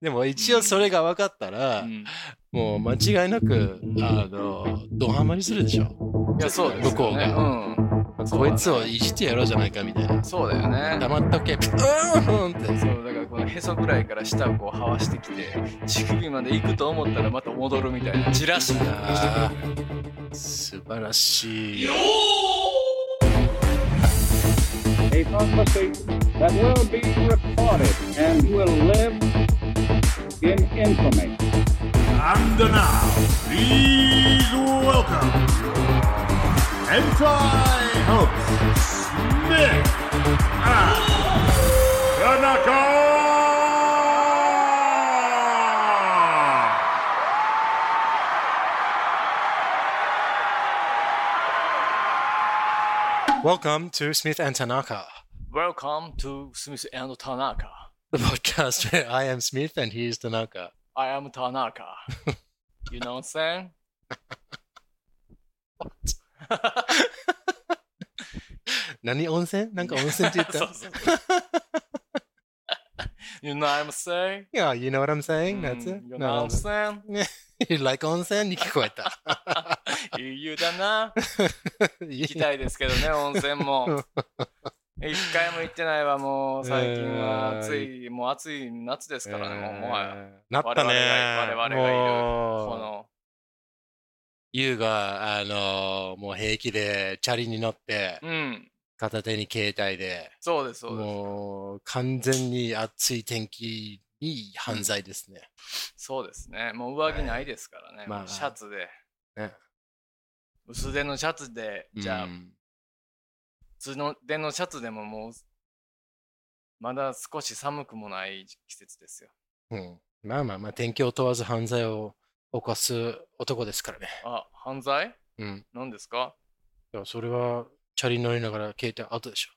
でも一応それが分かったら、うんもう間違いなく、あの、ドハマりするでしょ。いや、そうですよね。向こうがうん。こいつをいじってやろうじゃないかみたいな。そうだよね。黙っとけ。うーんって。そう、だからこのへそぐらいから下をこう這わしてきて、乳首まで行くと思ったらまた戻るみたいな。じらしあー素晴らしい。a conversation that will be recorded and will live in infamy. And now, please welcome Hentai host Smith and Tanaka! Welcome to Smith and Tanaka, Welcome to Smith and Tanaka. The podcast where I am Smith and he is Tanaka. I am Tanaka. you know what I'm saying? 何温泉なんか温泉って言った You know what I'm saying? Yeah, you know what I'm saying? うん That's it? You know what I'm saying? You like 温泉に聞こえた。いい湯だな。行行きたいですけどね、温泉も。一回も行ってないわ、もう最近は暑い、もう暑い夏ですからね、もうもはや。なったね。我々が我々がいるこの、ユウが、あのもう平気でチャリに乗って、うん、片手に携帯で、そうです、そうです。もう完全に暑い天気に犯罪ですね。そうですね。もう上着ないですからね。まあシャツで。ね薄手のシャツで、じゃあ、うん普通の手のシャツでももう、まだ少し寒くもない季節ですよ。うんまあまあまあ、天気を問わず犯罪を犯す男ですからね。あ、犯罪？うん。何ですか？いやそれは、チャリ乗りながら携帯アウトでしょ。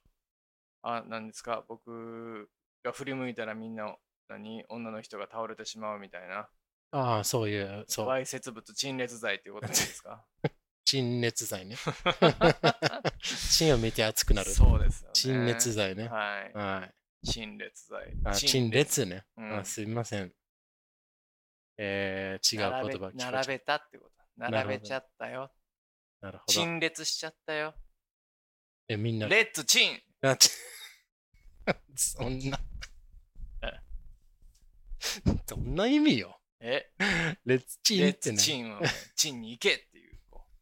あ、何ですか？僕が振り向いたらみんな、何？女の人が倒れてしまうみたいな。ああ、そういう、そう。わいせつ物陳列罪っていうことですか？陳熱剤ね。陳を見て熱くなる。そうですよね。陳熱剤ね。はい。はい。陳列罪。あ、陳列ね。うんあすみません。えー、違う言葉並べたってこと。並べちゃったよ。なるほど。陳列しちゃったよ。え、みんな。レッツチンそんな。どんな意味よ。え？レッツチンレッってね。ツチンを、チンに行け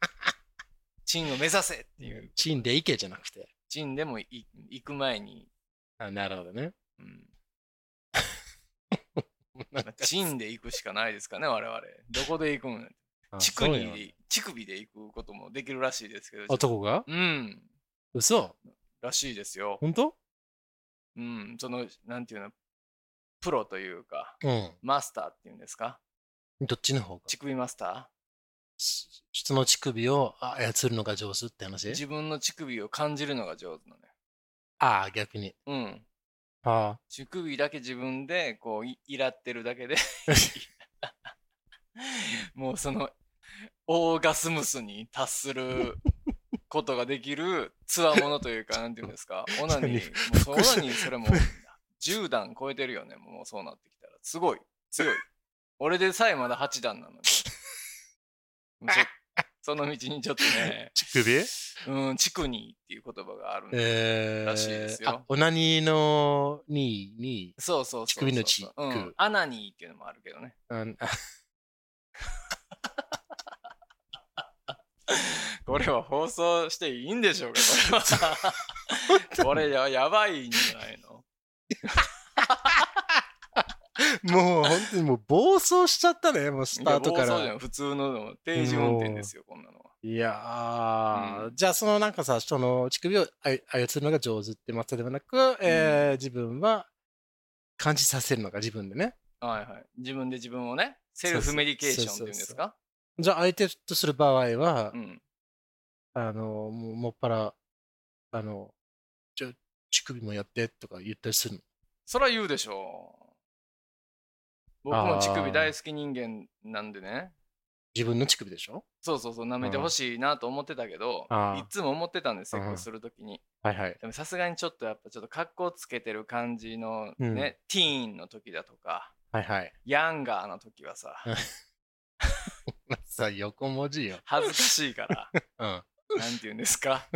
チンを目指せっていう。チンで行けじゃなくて。チンでもい行く前に、あ、なるほどね。うん、まあチンで行くしかないですかね、我々。どこで行くん？あ乳首で、乳首で行くこともできるらしいですけど。男が？うん。嘘らしいですよ。本当？うん。その、なんていうの、プロというか、うん。マスターっていうんですか？どっちの方が？乳首マスタし人の乳首を操るのが上手ってー話？自分の乳首を感じるのが上手なのよ。ああ、逆に。うん。あ乳首だけ自分でこういいらってるだけで。もうそのオーガスムスに達することができるつわものというかなんていうんですか？オナニー。もうそオナニーそれも10 段超えてるよね。もうそうなってきたら。すごい。強い。俺でさえまだ8段なのに その道にちょっとね。乳首うんチクニーっていう言葉があるえー、らしいですよ。あ、オナニーのに、に、そうそうそう乳首のチクうん、アナニーっていうのもあるけどね。あ これは放送していいんでしょうかこれは。これややばいんじゃないのもう本当にもう暴走しちゃったね、もうスタートかいや暴走じゃら。ん普通の定時運転ですよこんなのは。いやー、うんじゃあそのなんかさ、その乳首をあい操るのが上手ってまたではなく、えー自分は感じさせるのが自分でね。はいはい。自分で自分をね、セルフメディケーションっていうんですか？じゃあ相手とする場合は、うん。あの、もうもっぱら、あの、じゃあ乳首もやってとか言ったりするの？そら言うでしょう。僕も乳首大好き人間なんでね。自分の乳首でしょ？そうそうそう、舐めてほしいなと思ってたけどあ、ーいつも思ってたんですよ、うんこうするときに。はいはい。でもさすがにちょっとやっぱちょっと格好つけてる感じのね、うんティーンの時だとか、はいはい。 younger の時はさ、さあ、横文字よ。恥ずかしいから、うん。なんて言うんですか。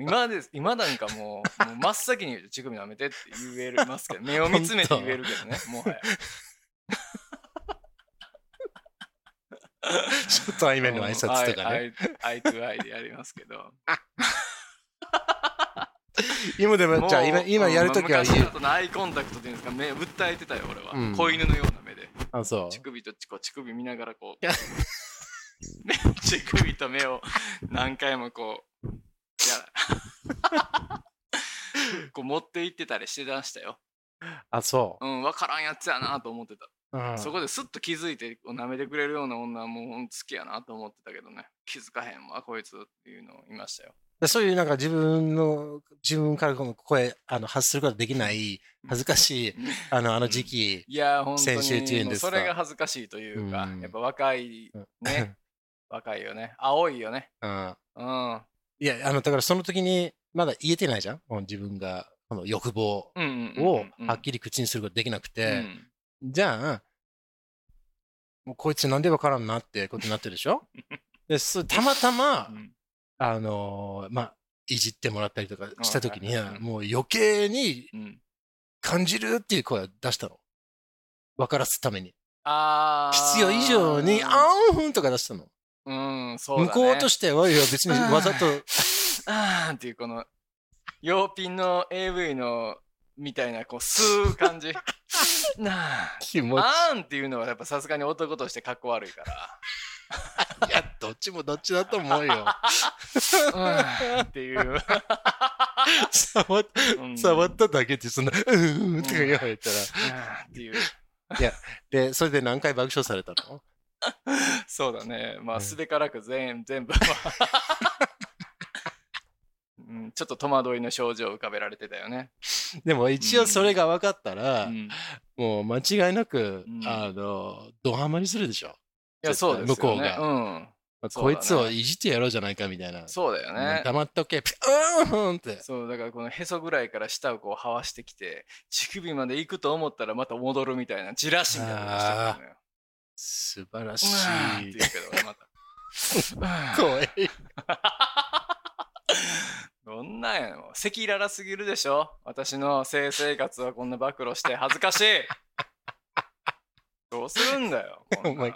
今です今なんかもう、もう真っ先に乳首舐めてって言えますけど、目を見つめて言えるけどね、もはや。ちょっと対面の挨拶とかね。うん。 eye, eye to eye でやりますけど。今でも、じゃあ今今やるときは。昔アイコンタクトっていうんですか、目訴えてたよ、俺は。うん子犬のような目で。あ、そう。乳首とこう乳首見ながらこいう 乳首と目を何回もこうやこう持って行ってたりしてましたよ。あ、そうん、分からんやつやなと思ってた。う。うんそこですっと気づいて舐めてくれるような女はもう好きやなと思ってたけどね。気づかへんわ、こいつっていうのをいましたよ。でそういうなんか自分の、自分からこの声、あの、発することができない、恥ずかしい、あの、あの時期。いや、本当にもうですかそれが恥ずかしいというか、うんやっぱ若い、ね、若いよね。青いよね。うん。うん。いや、あの、だからその時に、まだ言えてないじゃん自分が、この欲望をうんはっきり口にすることできなくうて、んじゃあ、もうこいつなんでわからんなってことになってるでしょ？で、そたまたまう、んあのーまあ、いじってもらったりとかした時に、もう余計にうん感じるっていう声を出したの。分からすために。あー必要以上に、あーんとか出したの。うん、そうだ、ね。向こうとしては、いや別にわざと、あーっていうこの、洋ピンの AV のみたいな、こう、吸う感じ。なあ。気持ち、あーんっていうのはやっぱさすがに男としてかっこ悪いから。いや、どっちもどっちだと思うよ。うんっていう。触っうん触っただけで、そんな、うーんとか言われたら。あーっていう。で、それで何回爆笑されたの？そうだね。まあ、うんすべからく全全部、うん、ちょっと戸惑いの症状を浮かべられてたよね。でも一応それが分かったら、うん、いもう間違いなく、うんあの、ドハマりするでしょ。や、そうですよね。向こうがうん。こいつをいじってやろうじゃないかみたいな。そうだよね。黙っとけ、ピうーんって。そう、だからこのへそぐらいから下をこう這わしてきて、乳首まで行くと思ったらまた戻るみたいな、じらしみたいなしてのよ。素晴らしうわーってい言う。けど、俺また。怖い。どんなんやの？赤裸々すぎるでしょ？私の性生活をこんな暴露して 恥ずかしい。どうするんだよ お前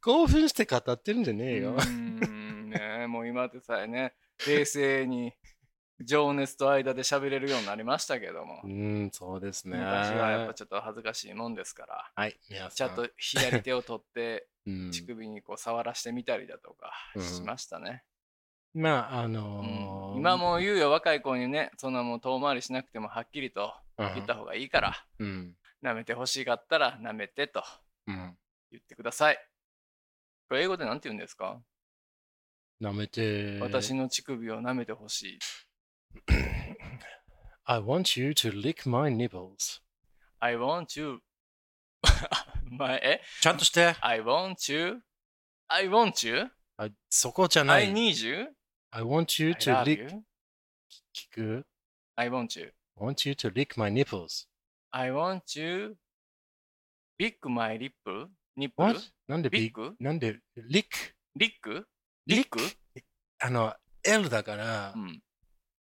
興奮して語ってるんじゃねえよ。う。ーんねえもう今でさえね冷静に情熱と間で喋れるようになりましたけども。うん、そうですね。昔はやっぱちょっと恥ずかしいもんですから。はい、皆さん。ちゃんと左手を取って うん、乳首にこう触らしてみたりだとかうん。しましたね、まあ、あうんのー今もう言うよ若い子にねそんなもう遠回りしなくてもはっきりとうん言った方がいいからうん。舐めてほしかったら舐めてとうん。言ってくださいこれ英語で何て言うんですか、舐めて。私の乳首を舐めてほしい I want you to lick my nipples. I want you まえ？ちゃんとして。I want you? I want you? あそこじゃな I い。need you? I want you I to love lick. you 聞く I want you I want you to lick my nipples. I want you lick my lip nipple What? なんでビビッグなんで lick? リックリッリックあの、L だから、うん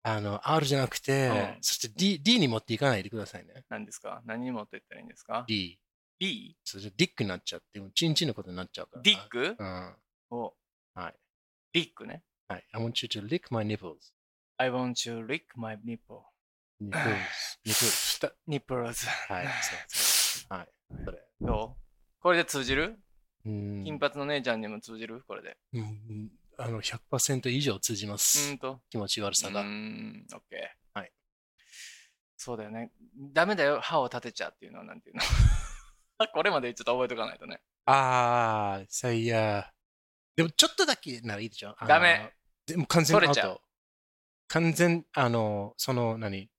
あの、R じゃなくて、うんそして D, D に持っていかないでくださいね。何ですか？何に持ってったらいいんですか？D。?D? そしてディックになっちゃって、チンチンのことになっちゃうから。ディックうん。おはい。リックね。はい。I want you to lick my nipples. I want you lick my nipple. nipples. nipples. nipples. はい。そう。はい。それ。どう？これで通じる？うん金髪の姉ちゃんにも通じる？これで。うんあの、100%以上通じまうす。ーんと。気持ち悪さが。うーん、オッケー。はい。そうだよね。ダメだよ、歯を立てちゃうっていうのはなんていうの？これまでちょっと覚えとかないとね。ああ、最悪。でもちょっとだけならいいでしょ？ダメ。でも完全アウト。完全、あの、その、何？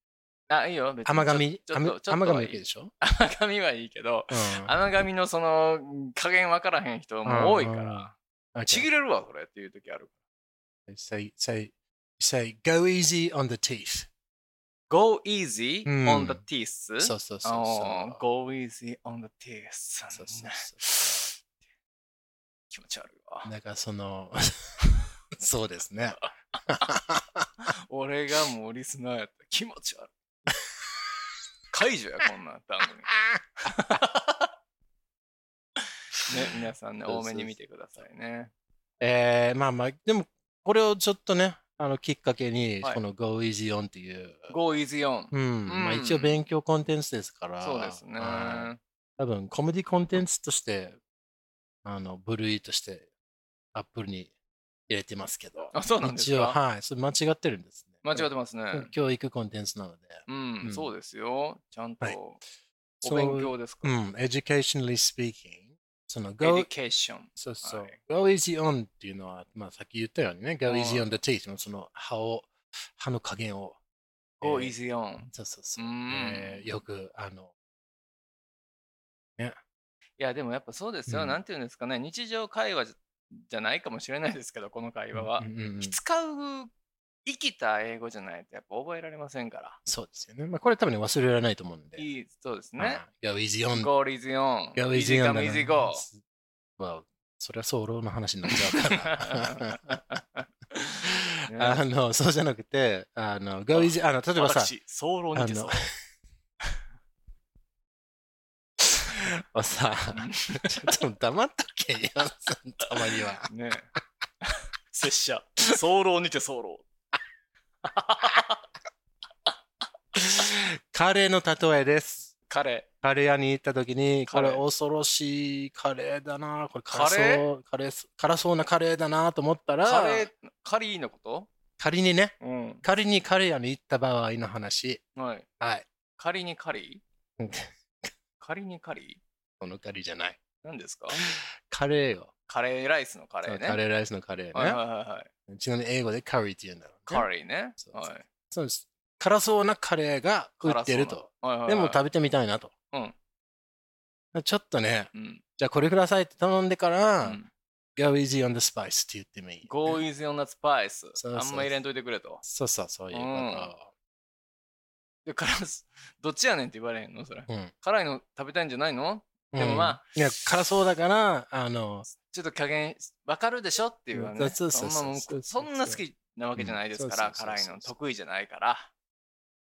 あ、いいよ。甘髪甘とはいいでしょ？甘髪はいいけど、うん甘髪のその加減わからへん人も多いかうんちぎれるわ、これっていう時ある。Say, say, say, go easy on the teeth. go easy うん on the teeth? そうそうそうそう。あー go easy on the teeth. そうそうそ気持ち悪いわう。。だからその、そうですね。俺がもうリスナーやったら気持ち悪い。解除や、こんなん番組。ね、皆さんね、多めに見てくださいね。えー、まあまあ、でも、これをちょっとね、あの、きっかけに、はいこの Go Easy On っていう、go easy on。うん、まあ一応勉強コンテンツですから、そうですね。はい多分コメディコンテンツとして、あの、部類として、 Apple に入れてますけど、あ、そうなんです一応、かはい、それ間違ってるんですね。間違ってますね。教育コンテンツなので。うん、うんそうですよ。ちゃんとはいお勉強ですかうら。ん、educationally speaking、その edu cation。そうそう。はい Go easy on っていうのは、まあさっき言ったようにね、Go はい easy on the teeth のその歯を、歯の加減を。go えー easy on。そうそうそうう。んえーよく、あの、いや、でもやっぱそうですよ。うんなんていうんですかね。日常会話じゃないかもしれないですけど、この会話はうん。うんうん使う生きた英語じゃないとやっぱ覚えられませんから。そうですよね。まあこれ多分ね忘れられないと思うんで。いい、そうですね。あ Go easy on。go easy on。Go easy on easy go。Well, それは早漏の話になっちゃうから。ねあの、そうじゃなくて、あの、Go easy、あの、例えばさ、私、早漏にてあのそう。あさ、ちょっと黙っとけよ、たまには。ね拙者、早漏にて早漏。カレーの例えです。彼、カレー屋に行った時に、こカレーれ恐ろしいカレーだな、これ辛カレそう、カレー、辛そうなカレーだなと思ったら、カレー、カリーのこと？仮にね、うん。仮にカレー屋に行った場合の話、はい。はい。仮にカリー？う ん仮にカリこのカリーじゃない。ー何ですか？カレーよ。カレーライスのカレーね。カレーライスのカレーね。はいはいはいはい。ちなみに英語でカリーって言うんだろう、ね。カレーね。そうそうはい。そうです。辛そうなカレーが売ってると。はいはいはい。でも食べてみたいなと。うんちょっとね、うん。じゃあこれくださいって頼んでから、うん Go easy on the spice って言ってもいい、Go easy on the spice そうそうあんま入れんといてくれと。そうそう、そういうこで、どっちやねんって言われへんの？それ。と。うん。辛いの食べたいんじゃないの？でもまあうんいや、辛そうだから、あの、ちょっと加減、わかるでしょっていうのはね。そうそうそうそんな好きなわけじゃないですから、辛いの得意じゃないから。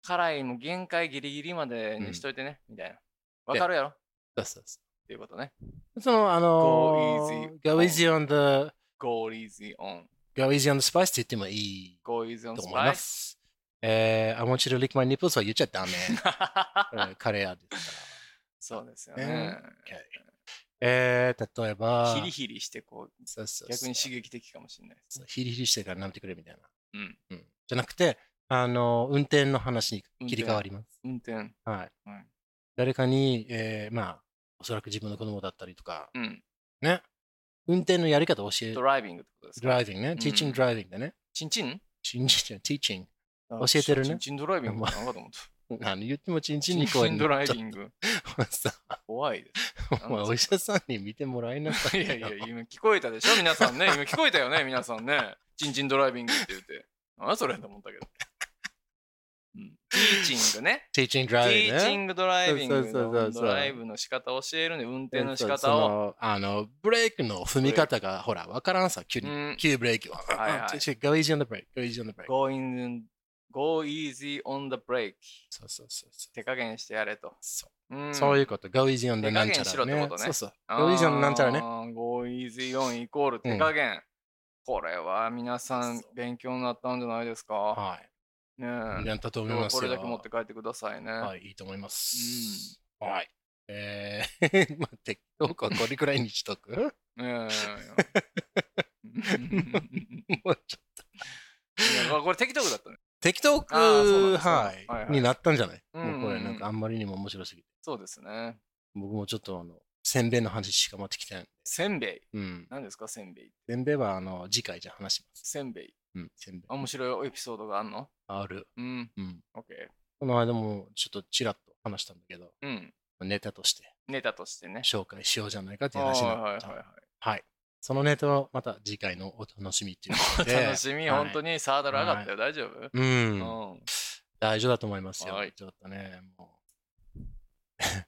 辛いも限界ギリギリまでにしといてね、みたいな。わかるやろ？っそうそうそていうことね。う。その、あの Go easy Go easy on the, Go easy on. Go easy on the spice って言ってもいい Go easy on spice. す。えー、I want you to lick my nipples は言っちゃダメ。これカレー屋ですかそうですよら。ね。Okay えー、例えば、ヒリヒリしてこう、そうそう逆に刺激的かもしれないですそうヒリヒリしてから舐めてくれみたいな。うん。うん。じゃなくて、あの、運転の話に切り替わります。運転。はい。はい誰かに、えー、まあ、おそらく自分の子供だったりとか、うん。ね。運転のやり方を教える。ドライビングってことですか？ドライビングね。ん teaching driving でね。チンチン？チンチン、teaching。教教えてるねチンチンドライビングかなと思った。何言ってもチンチンにチンチンドライビグ。ング。さ、怖いです。お前お医者さんに見てもらいなさいやいや、今聞こえたでしょ？皆さんね。今聞こえたよね？皆さんね。チンチンドライビングって言って。なんだそれと思ったけど。うん、ティーチングね。teaching テ driving ィーチね。ングドライビングそうそうそうそうのドライブの仕方を教えるね。運転の仕方を。のあの、ブレーキの踏み方が、ほら、わからんさ、急に。うん急ブレーキを。はいはい Go easy on the brake, go easy on the brake. Go, in, go easy on the brake. そうそうそうそう。手加減してやれと。そううんそういうこと。Go easy on the なんちゃらね。ねそうそう。Go easy on the なんちゃらね。Go easy on イコール手加減。これは皆さん勉強になったんじゃないですか？はい。ねえ。やったと思いますよ。これだけ持って帰ってくださいね。はい、いいと思います。はい。えー、まあ、適当かこれくらいにしとく？もいやいやいやうちょいやこれ適当だっ。適当く、はい、はいはいになったんじゃない、うんうんうんもうこれなんかあんまりにも面白すぎて。そうですね。僕もちょっとあの、せんべいの話しか持ってきてないんで。せんべい？うん。何ですか？せんべい。せんべいはあの、次回じゃあ話します。せんべい。うん、せんべい。あ面白いエピソードがあんの？ある。うん。うん。オッケこの間もちょっとちらっと話したんだけど、ー。うん。ネタとしてネタとしてね。紹介しようじゃないかっていうはい話にはいはいなった。はい。はい。そのネタをまた次回のお楽しみっていうことで。楽しみ、はい本当にサードル上がったよ。大丈夫？うん。うん。大丈夫だと思いますよ。はいちょっとね、もう。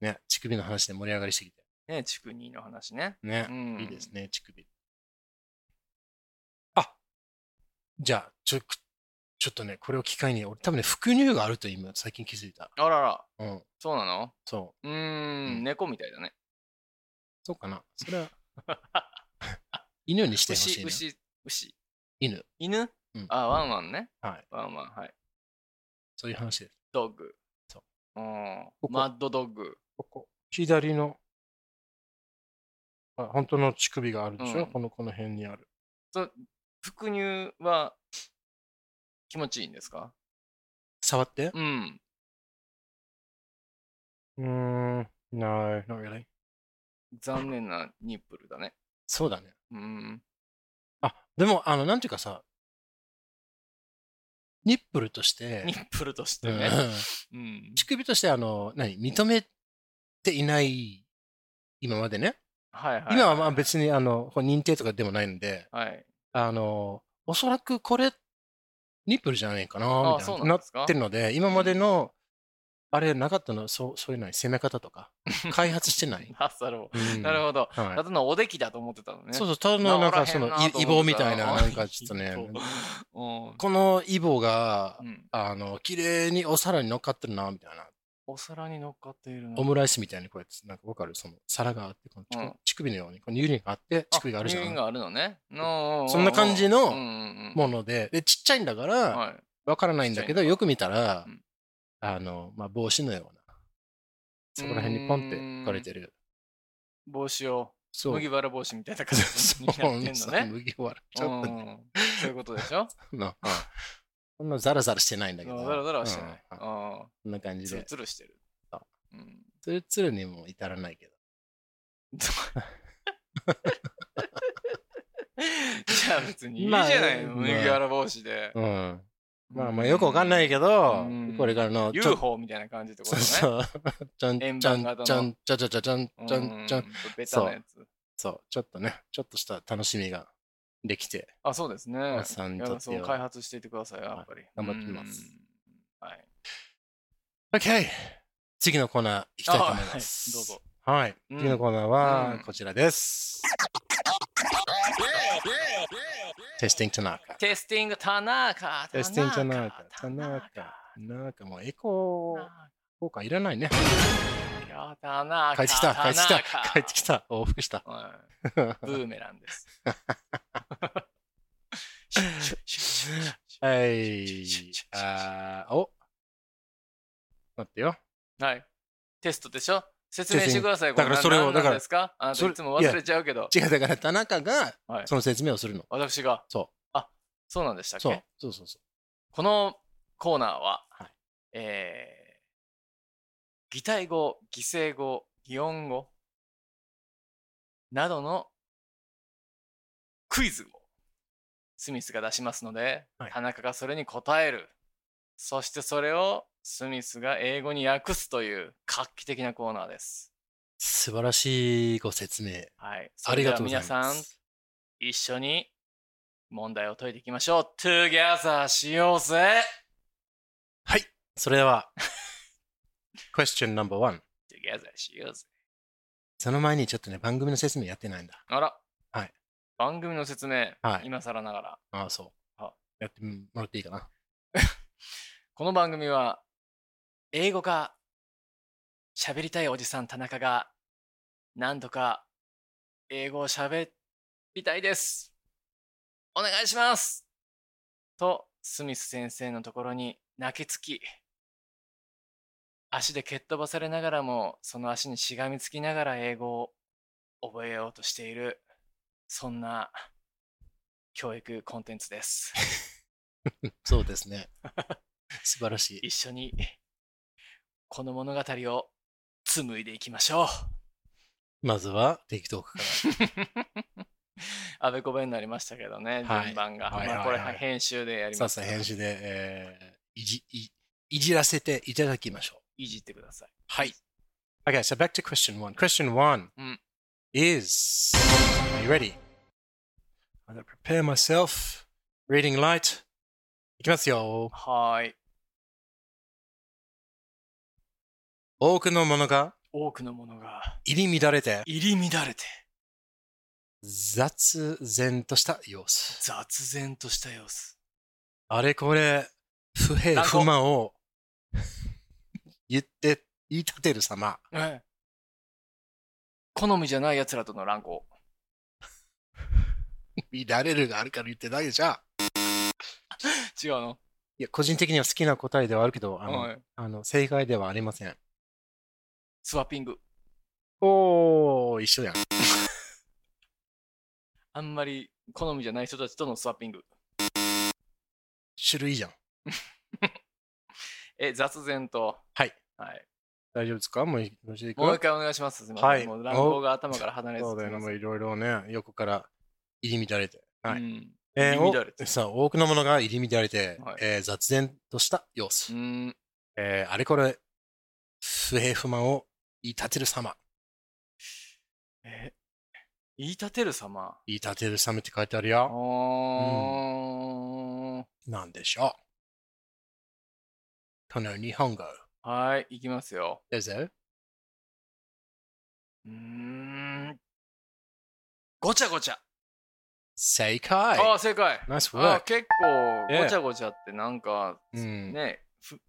ね、乳首の話で盛り上がりすぎて。ね、畜2の話ね。ね、うんいいですね、乳首。あじゃあ、ちょ、ちょっとね、これを機会に、俺多分ね、副乳があると今、最近気づいた。あらら、うん、そうなの？そう。うーん、猫みたいだね。そうかな。それは、犬にしてほしい牛、な。牛、牛。犬。犬、うんあ、ワンワンね。はい。ワンワン、はい。そういう話です。ドッグ。。そうマッドドッグ。ここ。左の、あ本当の乳首があるでしょ、うんこの、この辺にある。そ副乳は気持ちいいんですか？触ってうん。うーん、no, not really. 残念なニップルだね。そうだね。うん。あ、でも、あの、なんていうかさ、ニップルとして、ニップルとしてうんね。うん。乳首として、あの、何、認めていない、今までね。はいはい。今はまあ別に、あの、認定とかでもないので、はい。あの、おそらくこれ、ニップルじゃないかな、あみたいな、なっそうなんですか？てるので、今までの、あれなかったの、そう、そういうのに？攻め方とか、開発してない？あ、なるほうんど。なるほど。はいただのおできだと思ってたのね。そうそう、ただのなんかその治らへんなとイボみたいな、なんかちょっとね、うん。このイボがう、ん。あの、綺麗にお皿に乗っかってるな、みたいな。お皿に乗っかっているの？オムライスみたいにこうやって、なんかわかる？その皿があって、このうん乳首のように、この乳輪があって、乳首があるじゃん。乳輪があるのね。のそんな感じのもので、で、ちっちゃいんだから、はい。わからないんだけど、よく見たらうん、あの、まあ、帽子のような、そこら辺にポンって置かれてる。帽子を。麦わら帽子みたいな感じになってんのそうね。麦わら。ちょっとね、うんそういうことでしょ？のうんそんなザラザラしてないんだけど。ザラザラはしてない。うんあこんな感あツルじで。ツルしてるツルツルにも至らないけど。じゃあ別にいいじまあゃないの、まあ麦わら帽子で。うん。まあまあよくわかんないけどうん、これからの、UFO みたいな感じってことそうね。そう。ちょん円ちょ盤型のんちょんちょちょちょちょんちょんちょん。うんベタなやつ。そう。ちょっとね、ちょっとした楽しみができて。あ、そうですね。おっさ開発していってください、やっぱり。頑張ってみますうん。はい。OK! 次のコーナー行きたいと思いまあす。はいどうぞ。はい。うん次のコーナーうはんこちらです。テスティング田中。テスティング田中。テスティング田中。田中。なんかもうエコー効果いらないね。いや、田中。帰ってきた、帰ってきた、帰ってきた、往復した。はい。ブーメランです。はい。あーお待ってよ。はい。テストでしょ？説明してください。だからそれをだから何ですか？あなたいつも忘れちゃうけど。違う、だから田中がはいその説明をするの。私が？そそうなんでしたう。っけ？そう。そうそうそこのコーナーは、はいえー、擬態語、擬声語、擬音語などのクイズをスミスが出しますので、はい田中がそれに答える。そしてそれをスミスが英語に訳すという画期的なコーナーです。う。素晴らしいご説明。はい。ありがとうございそれでは皆さん、ます。一緒に問題を解いていきましょう。Together しようぜはい。それでは、question number one。!Together しようぜ。その前にちょっとね、番組の説明やってないんだ。あら。はい。番組の説明、はい今更ながら。ああ、そう。あやってもらっていいかな。この番組は、英語が喋りたいおじさん田中が、何とか英語を喋りたいです。お願いしますと、スミス先生のところに泣きつき、足で蹴っ飛ばされながらも、その足にしがみつきながら英語を覚えようとしている、そんな教育コンテンツです。そうですね。素晴らしい。一緒にこの物語を紡いでいきましょう。まずは、テイクトークから。あべこべになりましたけどね、はい順番が。はいまあ、これ編集でやります。さあさあ、編集で、えー、いじ、い、いじらせていただきましょう。いじってください。はい。Okay, so back to question one. Question one うん。is Are you ready? I'm to prepare myself. Reading light. いきますよ。はーい。多くのものが多くのものが入り乱れて入り乱れて、雑然とした様子。雑然とした様子。あれこれ、不平不満を言って、言い立てる様。ええ好みじゃない奴らとの乱行。乱れるがあるから言ってないでしょ。違うの？いや、個人的には好きな答えではあるけど、あの、はいあの正解ではありません。スワッピング。おー、一緒やん。あんまり好みじゃない人たちとのスワッピング。種類じゃん。え、雑然と。はい。はい。大丈夫ですか？もうよろしいですかもう一回お願いします。すみません。はいもう乱行が頭から離れずそうだよね。もうすいろいろね、横から入り乱れて。はい。うん。えー入り乱れておさあ、多くのものが入り乱れて、はいえー雑然とした様子。うん。えーあれこれ、不平不満を言い立てる様。え、言い立てる様？言い立てる様って書いてあるあよ。ーなんでしょう？この日本語。はい、いきますよ。どうぞ。うーん。ごちゃごちゃ。正解。ああ、正解。ナイスあワーク。ー結構、ええごちゃごちゃってなんか、うん。ね、ふ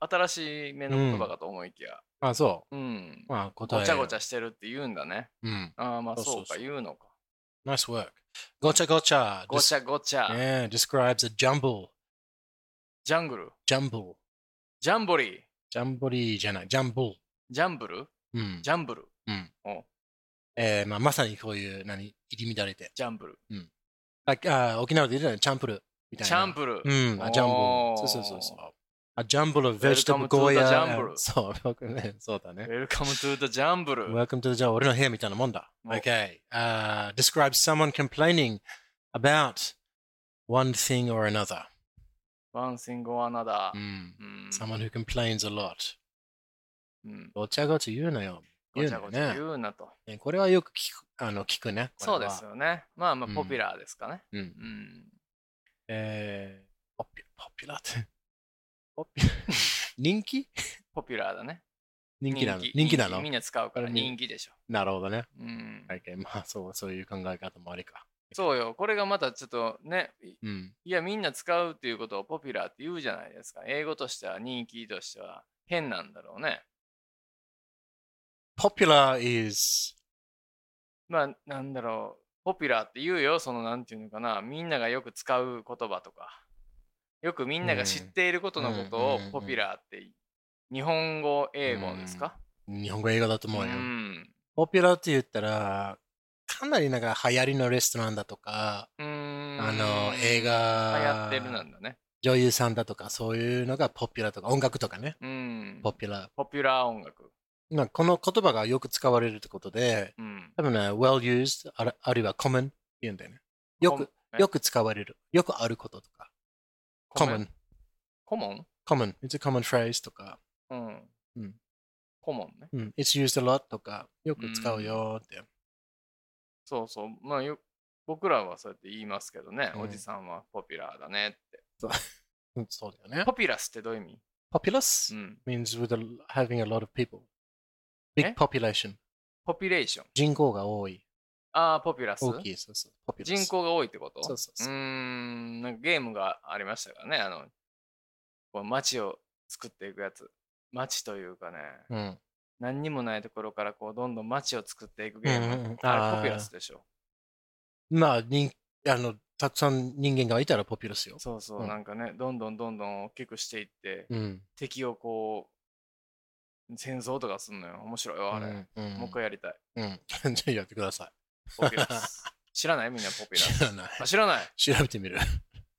新しい目の言葉かと思いきや。あ、そうん。う。まあ、答え。ごちゃごちゃしてるって言うんだね。うん。ああ、まあそううか、言うのか。ナイスワーク。ごちゃごちゃ。ごちゃごちゃ。Yeah, describes a jumble. ジャングル。jumble. ジャンボリー。ジャンボリーじゃない、ジャンブル。ジャンブルうん。ジャンブル。うんおえーまあ、まさにこういう、何、入り乱れて。ジャンブル。ああ沖縄で言うのはチャンプルみたいな。チャンプル。うん、あジャンボル。そうそうそうそう。あジャンボル、ベジタブ Welcome to ゴー the ヤ jungle そう、僕ね、そうだね。Welcome to the ジャンブル。Welcome to the じゃあ俺の部屋みたいなもんだ。お Okay. Uh, describes someone complaining about one thing or another. One thing or another う。ん。うん。someone who complains a lot. うんごちゃごちゃ言うのよ。言うのね言うなと。ねこれはよく聞くあの聞くね。そうです。よね。まあまあ、うんポピュラーですかね。うん。うん。えー、ポピュラーって。ポピ 人気？ポピュラーだね。人気なの？人気なの？みんな使うから人気でしょ。なるほどね。うん。まあそう、そういう考え方もありか。そうよ。これがまたちょっとね、いうん。いや、みんな使うっていうことをポピュラーって言うじゃないですか。英語としては人気としては変なんだろうね。popular is まあ、なんだろう。ポピュラーって言うよ。その、なんていうのかな。みんながよく使う言葉とか。よくみんなが知っていることのことをうんうんうんポピュラーって、日本語、英語ですか？日本語英語だと思うよ。ん。ポピュラーって言ったら、かなりなんか流行りのレストランだとか。あの、映画、流行ってるなんだね。女優さんだとか、そういうのがポピュラーとか、音楽とかね。うん。ポピュラー。ポピュラー音楽。まあこの言葉がよく使われるってことで、うん。多分ね、well used あるいは common って言うんだよね。よく、えよく使われる。よくあることとか。コモン common? コモン common。it's a common phrase とか。うん。うんコモンね。うん。it's used a lot とか。よく使うよって。そうそう。まあよ、僕らはそうやって言いますけどね。うんおじさんはポピュラーだねって。うん そうだよね。ポピュラスってどういう意味？Populous うん。means with a, having a lot of people. Big え？population. ポピュレーション。人口が多い。ああ、ポピュラス。大きい。そうそう。populous 人口が多いってこと？そうそうそうーん。なんかゲームがありましたからね。あの、こう街を作っていくやつ。街というかね、うん。何にもないところからこうどんどん街を作っていくゲーム。うんうんうんああーれポピュラスでしょ？まあ、人あの、たくさん人間がいたら populous よ。そうそう、うんなんかね、どんどんどんどん大きくしていって、うん。敵をこう、戦争とかすんのよ。面白いよ、あれ。うん。うんもう一回やりたい。うん。じゃあやってくださポピュラス。知らない？みんなポピい。ュラス。知らない。あ知らない？調べてみる。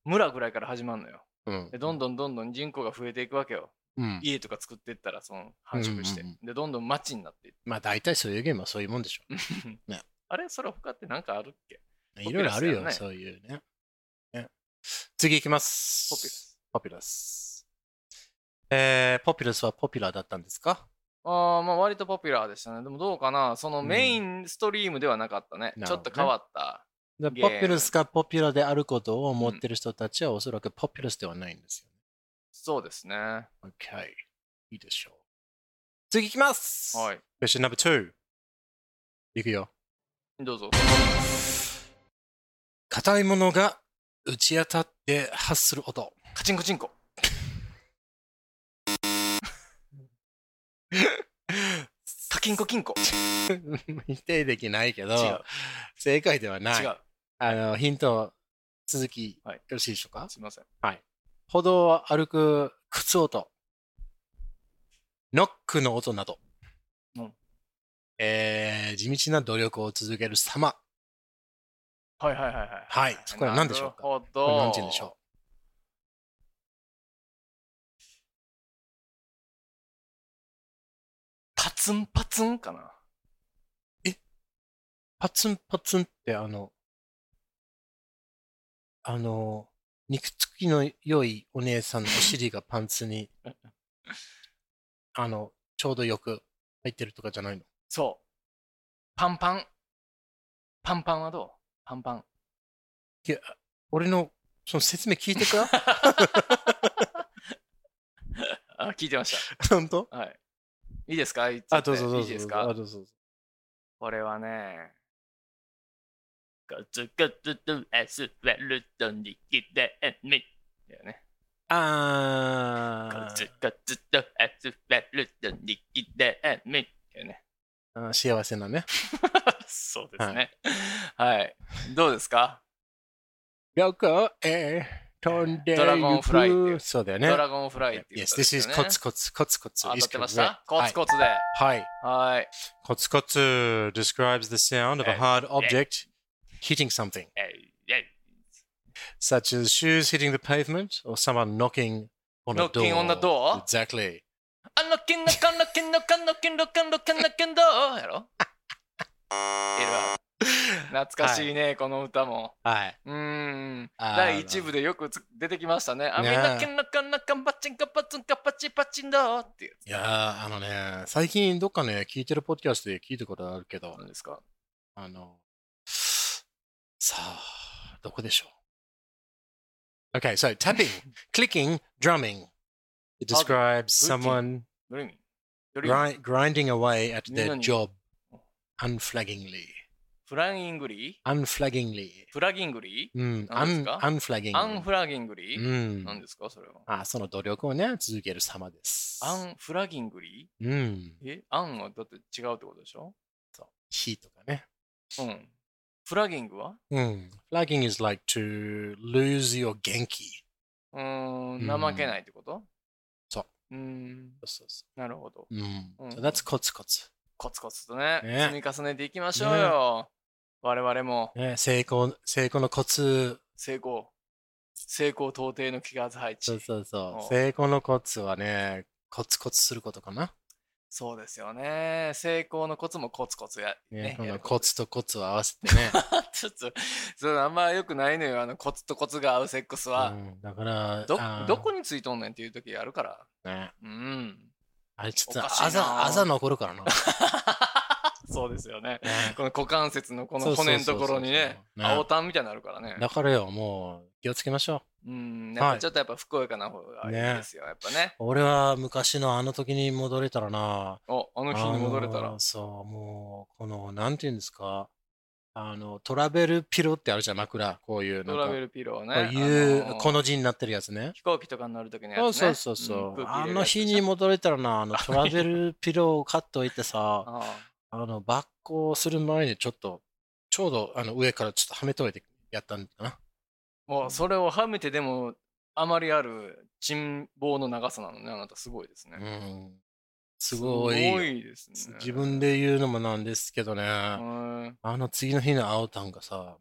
村ぐらいから始まるのよ。うんで、どんどんどんどん人口が増えていくわけよ。うん。家とか作っていったら、その繁殖して。うんうんで、どんどん町になっていっまあ、大体そういうゲームはそういうもんでしょ。て。あれ？それ他ってなんかあるっけ？いろいろあるよ、そういうね。ね次行きます。ポピュラス。ポピュラス。えー、ポピュラスはポピュラーだったんですか？ああ、まあ割とポピュラーでしたね。でもどうかなそのうんメインストリームではなかったね。なるほどねちょっと変わったでゲームポピュラスがポピュラであることを思ってる人たちはおそらくポピュラスではないんですよ。そうですね。は OK。いいでしょう。次いきますい。Question number two. いくよ。どうぞ。硬いものが打ち当たって発する音。カチンコチンコ。カキンコキンコ。否定できないけど、違う。正解ではない。違う。あの、ヒント、続き、はいよろしいでしょうか？すいません。歩道を歩く靴音、ノックの音など、うんえー地道な努力を続ける様。はいはいはいはい。はいそこは何でしょうか？なるほこれど。何て言うんでしょツンパツンかな。うパツンパツンってあの、あの、肉付きの良いお姉さんのお尻がパンツに、あの、ちょうどよく入ってるとかじゃないの？そう。パンパン。パンパンはどう？パンパン。俺のその説明聞いてか あ、聞いてまし 本当？た。はい。いいですか？あ、どうぞどうぞ。いいですか？あどうぞ。これはね、コツコツとアスファルトにきれいに。だよね。あコツコツとアスファルトにきれいに。だよね。ーあー幸せなね。そうですね。はい。どうですか？どこ？へ飛んでドラゴンフライそうだよね。ドラゴンフライっていう Yes, ことで this is ね。コツコツ、コツコツ。当たってました.コツコツで。はい。はい。コツコツ describes the sound of a hard object hitting something, such as shoes hitting the pavement or someone knocking on a door. Knocking on the door? Exactly. あのキンのかのキンのかのキンのかのかのキンどうやろいるわ。懐かしいね、この歌も。はい。うーん。第1部でよくつ出てきましたね。あ、みんねなキンのかのかんパチンカパツンカパチパチンだっていう。いやー、あのね、最近どっかね、聞いてるポッドキャストで聞いたことあるけど、何ですかあの、さあ、どこでしょう ?Okay, so tapping, clicking, drumming. It describes someone どれ意味どれ意味 gri- grinding away at their 何 job unflaggingly. フラギングリ unflaggingly. フラギングリうん、何です un, か unflaggingly? アンフラギングリうん。何ですかそれは？あ、その努力をね、続ける様です。アンフラギングリうん。えアンはだって違うってことでしょ？そう。火とかね。うん。フラギングは？うん。flagging is like to lose your 元気。うーうんん、怠けないってこと？そう。うーん、そうそなるほど。う。うん。うん So that's コツコツ。コツコツとね、ね積み重ねていきましょうよ。我々もね、成功、成功のコツ。成功。成功到底の気圧配置。そうそうそうお。成功のコツはね、コツコツすることかな。そうですよね。成功のコツもコツコツや。ねね、コツとコツを合わせてね。ちょっと、それあんま良くないのよ。あの、コツとコツが合うセックスは。うん、だから、どどこについとんねんっていう時あるから。ね、うん。あれちょっとあざ、あざ残るからな。そうですよね。ねこの股関節のこの骨のところにね、ね青タンみたいになるからね。だからよ、もう気をつけましょう。うん、やっぱちょっとやっぱふくよかな方がいいですよ、やっぱね。俺は昔のあの時に戻れたらな。お、あの日に戻れたら。そう、もう、この、なんていうんですか。あの、トラベルピロってあるじゃん、枕。こういう、トラベルピローこね。ういう、あのこの字になってるやつね。飛行機とかに乗るときのやつね。そうそうそうあの日に戻れたらな、あのトラベルピローを買っといてさ、あの、バッコする前にちょっと、ちょうどあの上からちょっとはめといてやったんだな。もうそれをはめてでも、あまりある沈望の長さなのね、あなたすごいですね。うん。すごいよ。すごいですね。自分で言うのもなんですけどね、うんあの次の日の青タンがさ、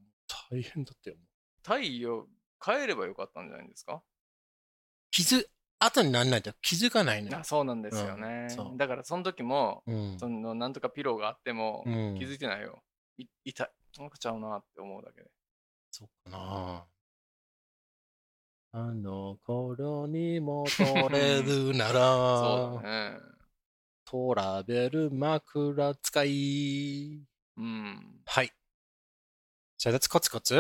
大変だったよ。太陽帰ればよかったんじゃないですか？気づ、後になんないと気づかないのよあ。そうなんですよねうん。だからその時も、うん。そのなんとかピローがあってもうん気づいてないよ。い痛い。なんかちゃうなって思うだけで。そうかな。あの頃に戻れるな そうら、だね。トラベル枕使い。うん。はい。じゃあ、let's コツコツ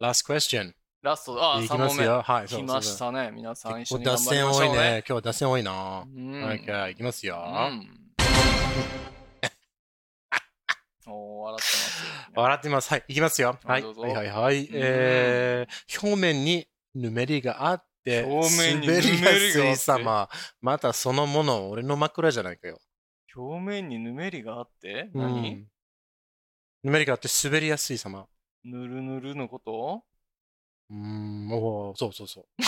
？Last question. ラスト、あ、3いきま問目。すよ。はい、そう来ましたね。皆さん一緒に脱頑張り線多いね。ましょうね。今日は脱線多いな。うん。OK、いきますよ。うん。おー、笑ってますよ。笑ってます。はい、いきますよ。はい、どうぞはい、はい、はい。えー、表面にぬめりがあって、表面に滑りやすい様。またそのもの、俺の枕じゃないかよ。表面にぬめりがあって、う何？んぬめりがあって滑りやすい様。ぬるぬるのこと？うーん、おーそうそうそう。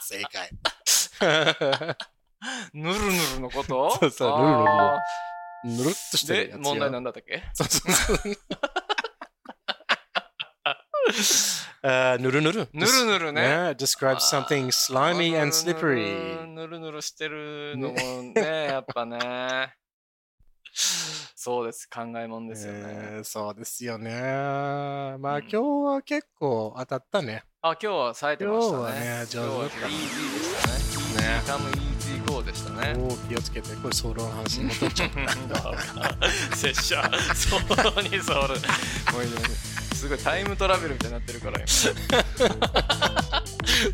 正解。ぬるぬるのこと？そうそうあぬるっとしてるやつよ。問題なんだったっけ？そうそうそう。ぬるぬる。ぬるぬるね。describe something slimy and ぬる slippery. ぬるぬるしてるのもね、やっぱね。そうです、考えもんですよね。えーそうですよね。まあ、うん今日は結構当たったね。あ、今日は冴えてましたね。今日はね上手だったイージーでしたね。ね。カムイージーゴーでしたね。おー気をつけて、これソロの話に戻っちゃう。拙者、ソロにソロ。もういいねすごいタイムトラベルみたいになってるから今。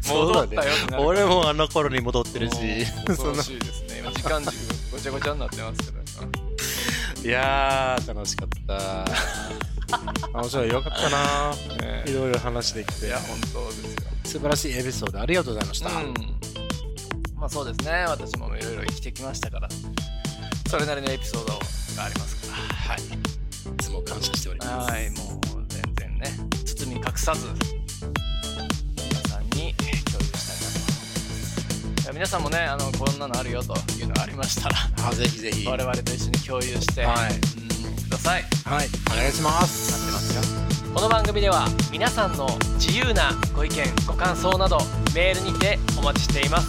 戻ったよってなる俺もあの頃に戻ってるし。恐ろしいですね。今時間軸ごちゃごちゃになってますけど。いやー、楽しかった。面白い、よかったな。ねいろいろ話できていや、。本当ですよ。素晴らしいエピソードありがとうございました。うん。まあそうですね。私もいろいろ生きてきましたから、それなりのエピソードがありますから。はい。いつも感謝しております。はい、もう全然ね、包み隠さず、いや皆さんもね、あのこんなのあるよというのがありましたら、あ、ぜひぜひ。我々と一緒に共有して、はいうんください。はい、お願いします。待ってますよ。この番組では皆さんの自由なご意見、ご感想などメールにてお待ちしています。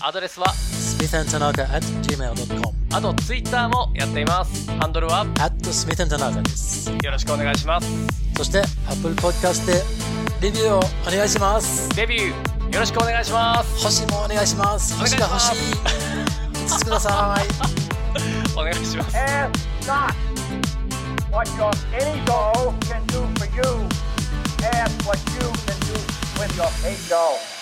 アドレスは、smithandtanaka at gmail.com あと Twitter もやっています。ハンドルは smithandtanaka です。よろしくお願いします。そして、Apple Podcast でレビューをお願いします。デビューよろしくお願いします。星もお願いします。星が欲しい。5つください。お願いします。Ask not what your any doll can do for you. Ask what you can do with your doll.